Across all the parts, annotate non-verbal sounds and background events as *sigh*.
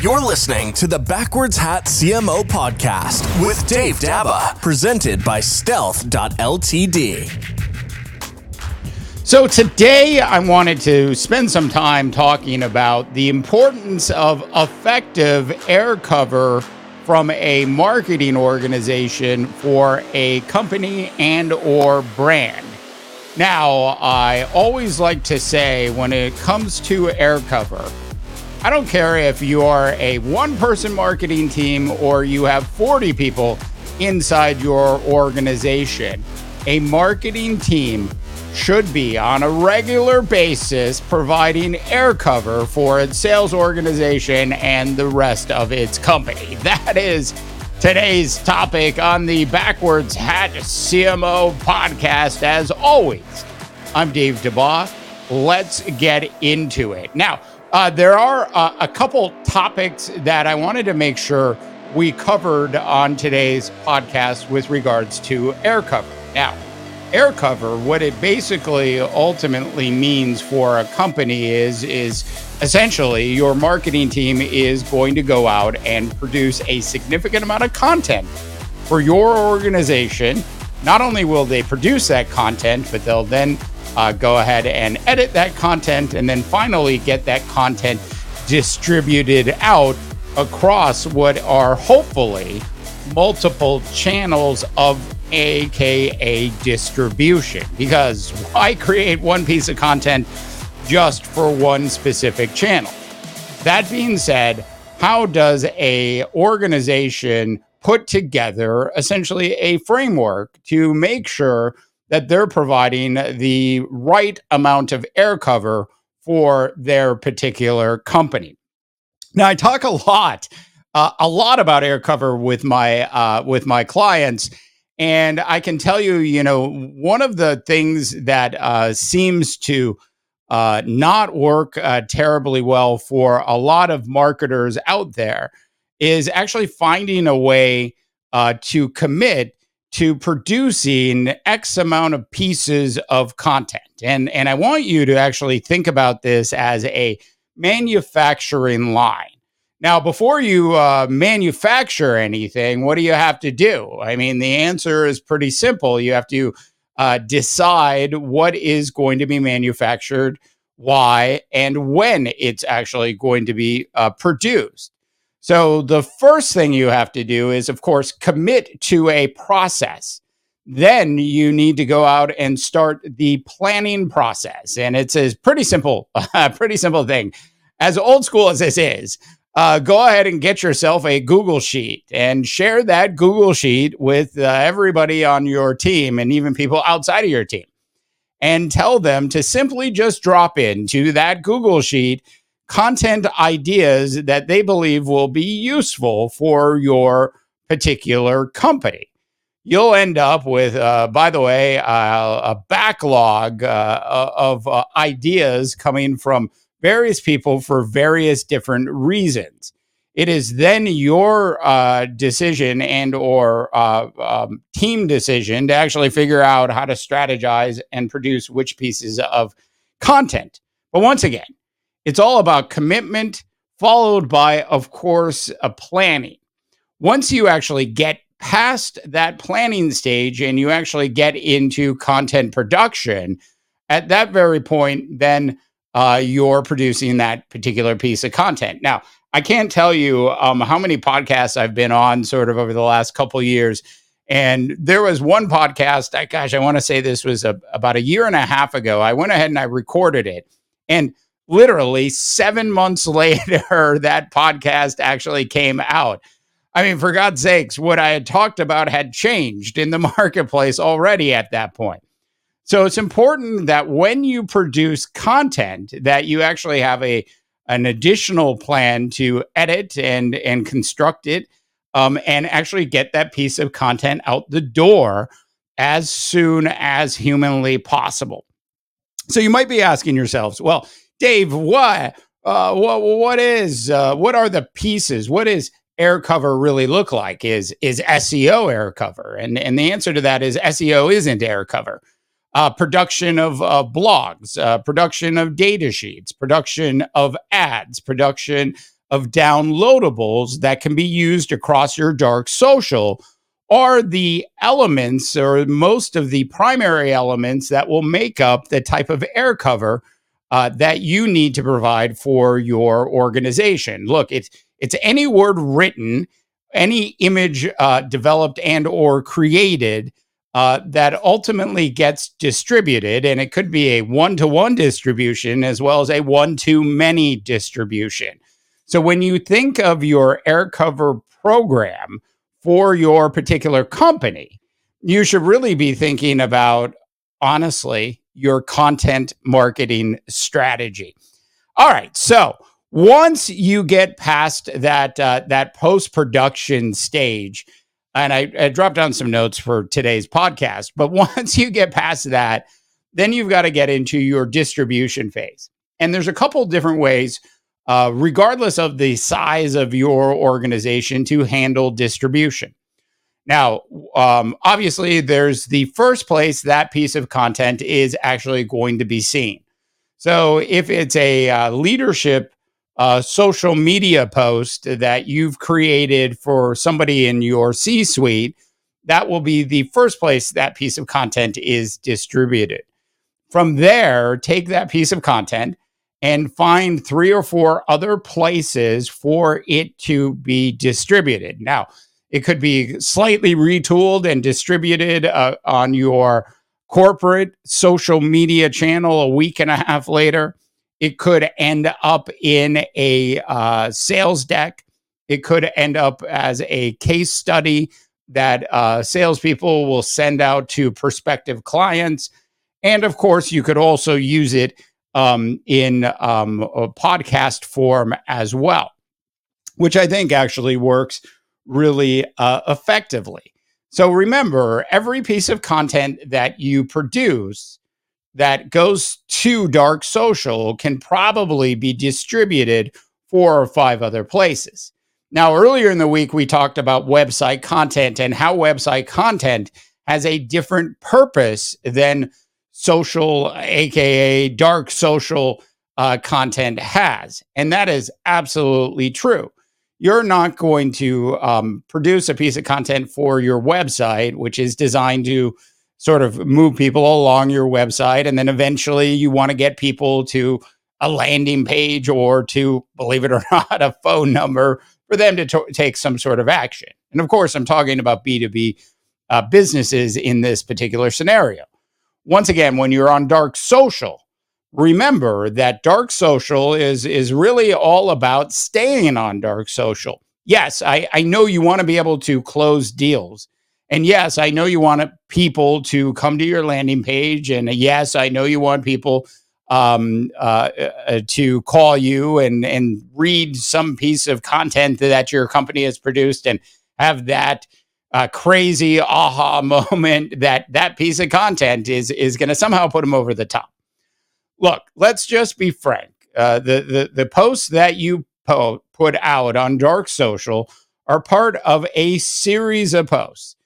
You're listening to the Backwards Hat CMO podcast with Dave Daba, presented by Stealth.ltd. So, today I wanted to spend some time talking about the importance of effective air cover from a marketing organization for a company and or brand. Now, I always like to say when it comes to air cover, I don't care if you are a one person marketing team or you have 40 people inside your organization. A marketing team should be on a regular basis providing air cover for its sales organization and the rest of its company. *laughs* That is today's topic on the Backwards Hat CMO podcast. As always, I'm Dave DeBaugh. Let's get into it. Now, uh, there are uh, a couple topics that I wanted to make sure we covered on today's podcast with regards to air cover. Now, air cover, what it basically ultimately means for a company is is essentially your marketing team is going to go out and produce a significant amount of content for your organization. Not only will they produce that content, but they'll then uh, go ahead and edit that content and then finally get that content distributed out across what are hopefully multiple channels of AKA distribution. Because why create one piece of content just for one specific channel? That being said, how does a organization put together essentially a framework to make sure that they're providing the right amount of air cover for their particular company. Now, I talk a lot, uh, a lot about air cover with my uh, with my clients, and I can tell you, you know, one of the things that uh, seems to uh, not work uh, terribly well for a lot of marketers out there is actually finding a way uh, to commit to producing X amount of pieces of content. And, and I want you to actually think about this as a manufacturing line. Now, before you uh, manufacture anything, what do you have to do? I mean, the answer is pretty simple. You have to uh, decide what is going to be manufactured, why, and when it's actually going to be uh, produced. So the first thing you have to do is, of course, commit to a process. Then you need to go out and start the planning process. And it's a pretty simple, *laughs* pretty simple thing. As old school as this is, uh, go ahead and get yourself a Google Sheet and share that Google Sheet with uh, everybody on your team and even people outside of your team. And tell them to simply just drop into that Google Sheet content ideas that they believe will be useful for your particular company. You'll end up with, uh, by the way, uh, a backlog uh, of uh, ideas coming from various people for various different reasons. It is then your uh, decision and or uh, um, team decision to actually figure out how to strategize and produce which pieces of content. But once again, it's all about commitment, followed by, of course, a planning. Once you actually get past that planning stage and you actually get into content production, at that very point, then uh, you're producing that particular piece of content. Now, I can't tell you um, how many podcasts I've been on sort of over the last couple years. And there was one podcast, I, gosh, I want to say this was a, about a year and a half ago. I went ahead and I recorded it. And literally seven months *laughs* later, that podcast actually came out. I mean, for God's sakes, what I had talked about had changed in the *laughs* marketplace already at that point. So it's important that when you produce content, that you actually have a an additional plan to edit and and construct it, um, and actually get that piece of content out the door as soon as humanly possible. So you might be asking yourselves, well, Dave, what, uh, what, what is, uh, what are the pieces? What is air cover really look like? Is is SEO air cover? And and the answer to that is SEO isn't air cover. Uh, production of uh, blogs, uh, production of data sheets, production of ads, production of downloadables that can be used across your dark social are the elements or most of the primary elements that will make up the type of air cover uh, that you need to provide for your organization. Look, it's it's any word written, any image uh, developed and or created uh, that ultimately gets distributed, and it could be a one to one distribution as well as a one to many distribution. So when you think of your air cover program for your particular company, you should really be thinking about honestly your content marketing strategy. All right, so once you get past that uh, that post production stage, and I, I dropped down some notes for today's podcast, but *laughs* once you get past that, then you've got to get into your distribution phase. And there's a couple different ways, uh, regardless of the size of your organization, to handle distribution. Now, um, obviously, there's the first place that piece of content is actually going to be seen. So, if it's a uh, leadership uh, social media post that you've created for somebody in your C suite, that will be the first place that piece of content is distributed. From there, take that piece of content and find three or four other places for it to be distributed. Now, it could be slightly retooled and distributed uh, on your corporate social media channel a week and a half later. It could end up in a uh, sales deck. It could end up as a case study that uh, salespeople will send out to prospective clients. And of course, you could also use it um, in um, a podcast form as well, which I think actually works really uh, effectively. So remember, every piece of content that you produce that goes to dark social can probably be distributed four or five other places. Now, earlier in the week, we talked about website content and how website content has a different purpose than social, AKA dark social uh, content has. And that is absolutely true you're not going to um, produce a piece of content for your website, which is designed to sort of move people along your website. And then eventually you want to get people to a landing page or to, believe it or *laughs* not, a phone number for them to t- take some sort of action. And of course, I'm talking about B2B uh, businesses in this particular scenario. Once again, when you're on dark social, remember that dark social is is really all about staying on dark social. Yes, I, I know you want to be able to close deals. And yes, I know you want people to come to your landing page. And yes, I know you want people um, uh, uh, to call you and, and read some piece of content that your company has produced and have that uh, crazy aha *laughs* moment that that piece of content is, is going to somehow put them over the top look, let's just be frank. Uh, the, the, the posts that you po- put out on Dark Social are part of a series of posts.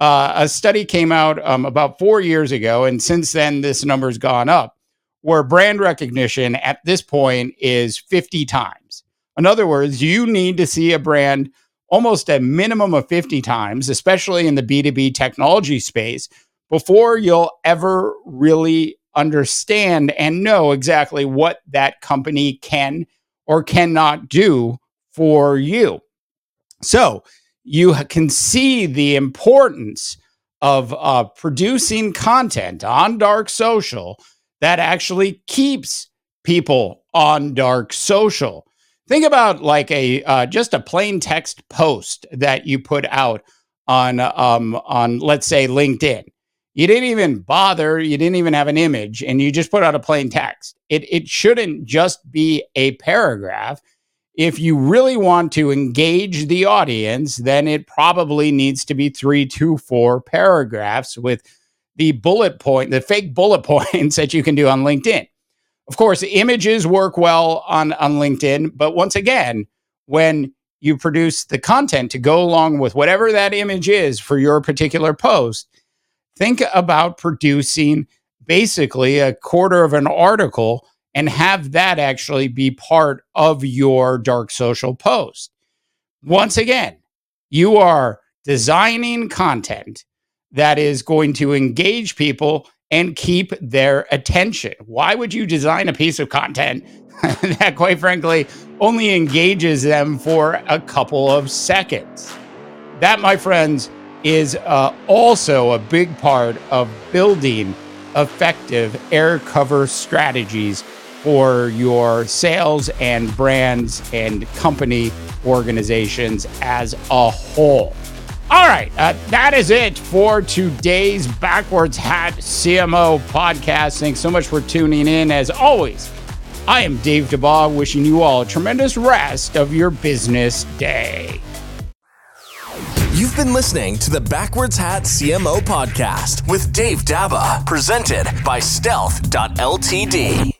Uh, a study came out um, about four years ago, and since then, this number's gone up, where brand recognition at this point is 50 times. In other words, you need to see a brand almost a minimum of 50 times, especially in the B2B technology space, before you'll ever really understand and know exactly what that company can or cannot do for you. So you can see the importance of uh, producing content on dark social that actually keeps people on dark social. Think about like a uh, just a plain text post that you put out on um, on let's say LinkedIn you didn't even bother, you didn't even have an image, and you just put out a plain text. It, it shouldn't just be a paragraph. If you really want to engage the audience, then it probably needs to be three to four paragraphs with the bullet point, the fake bullet *laughs* points that you can do on LinkedIn. Of course, images work well on, on LinkedIn, but once again, when you produce the content to go along with whatever that image is for your particular post, think about producing basically a quarter of an article and have that actually be part of your dark social post. Once again, you are designing content that is going to engage people and keep their attention. Why would you design a piece of content *laughs* that, quite frankly, only engages them for a couple of seconds? That, my friends, is uh, also a big part of building effective air cover strategies for your sales and brands and company organizations as a whole. All right, uh, that is it for today's Backwards Hat CMO podcast. Thanks so much for tuning in. As always, I am Dave DeBaugh, wishing you all a tremendous rest of your business day. Been listening to the Backwards Hat CMO podcast with Dave Daba, presented by Stealth.ltd.